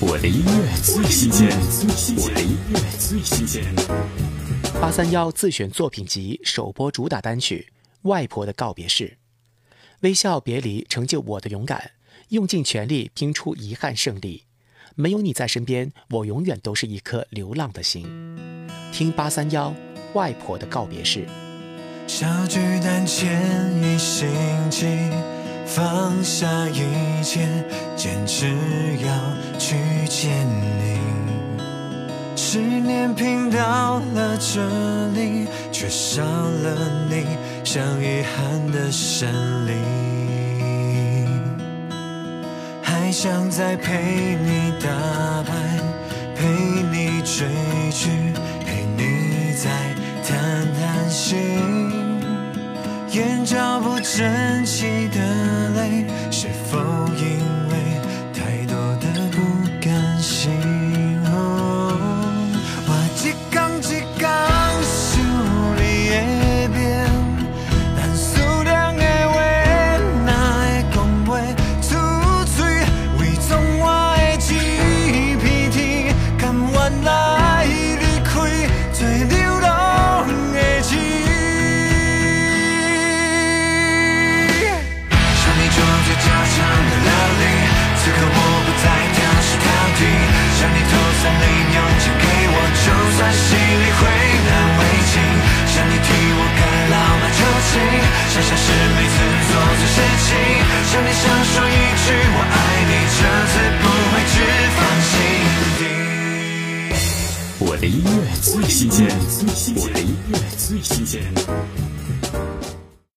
我的音乐最新鲜，我的音乐最新鲜。八三幺自选作品集首播主打单曲《外婆的告别式》，微笑别离成就我的勇敢，用尽全力拼出遗憾胜利。没有你在身边，我永远都是一颗流浪的心。听八三幺《外婆的告别式》。小巨蛋前一星期。放下一切，坚持要去见你。十年拼到了这里，却少了你，像遗憾的胜利。还想再陪你打牌，陪你追剧，陪你再谈谈心。眼角不争气的泪，向你投三零用钱给我，就算心里会难为情，向你替我盖老马酒精，想象是每次做错事情，向你想说一句我爱你，这次不会只放心底。我的音乐最新鲜，我的音乐最新鲜。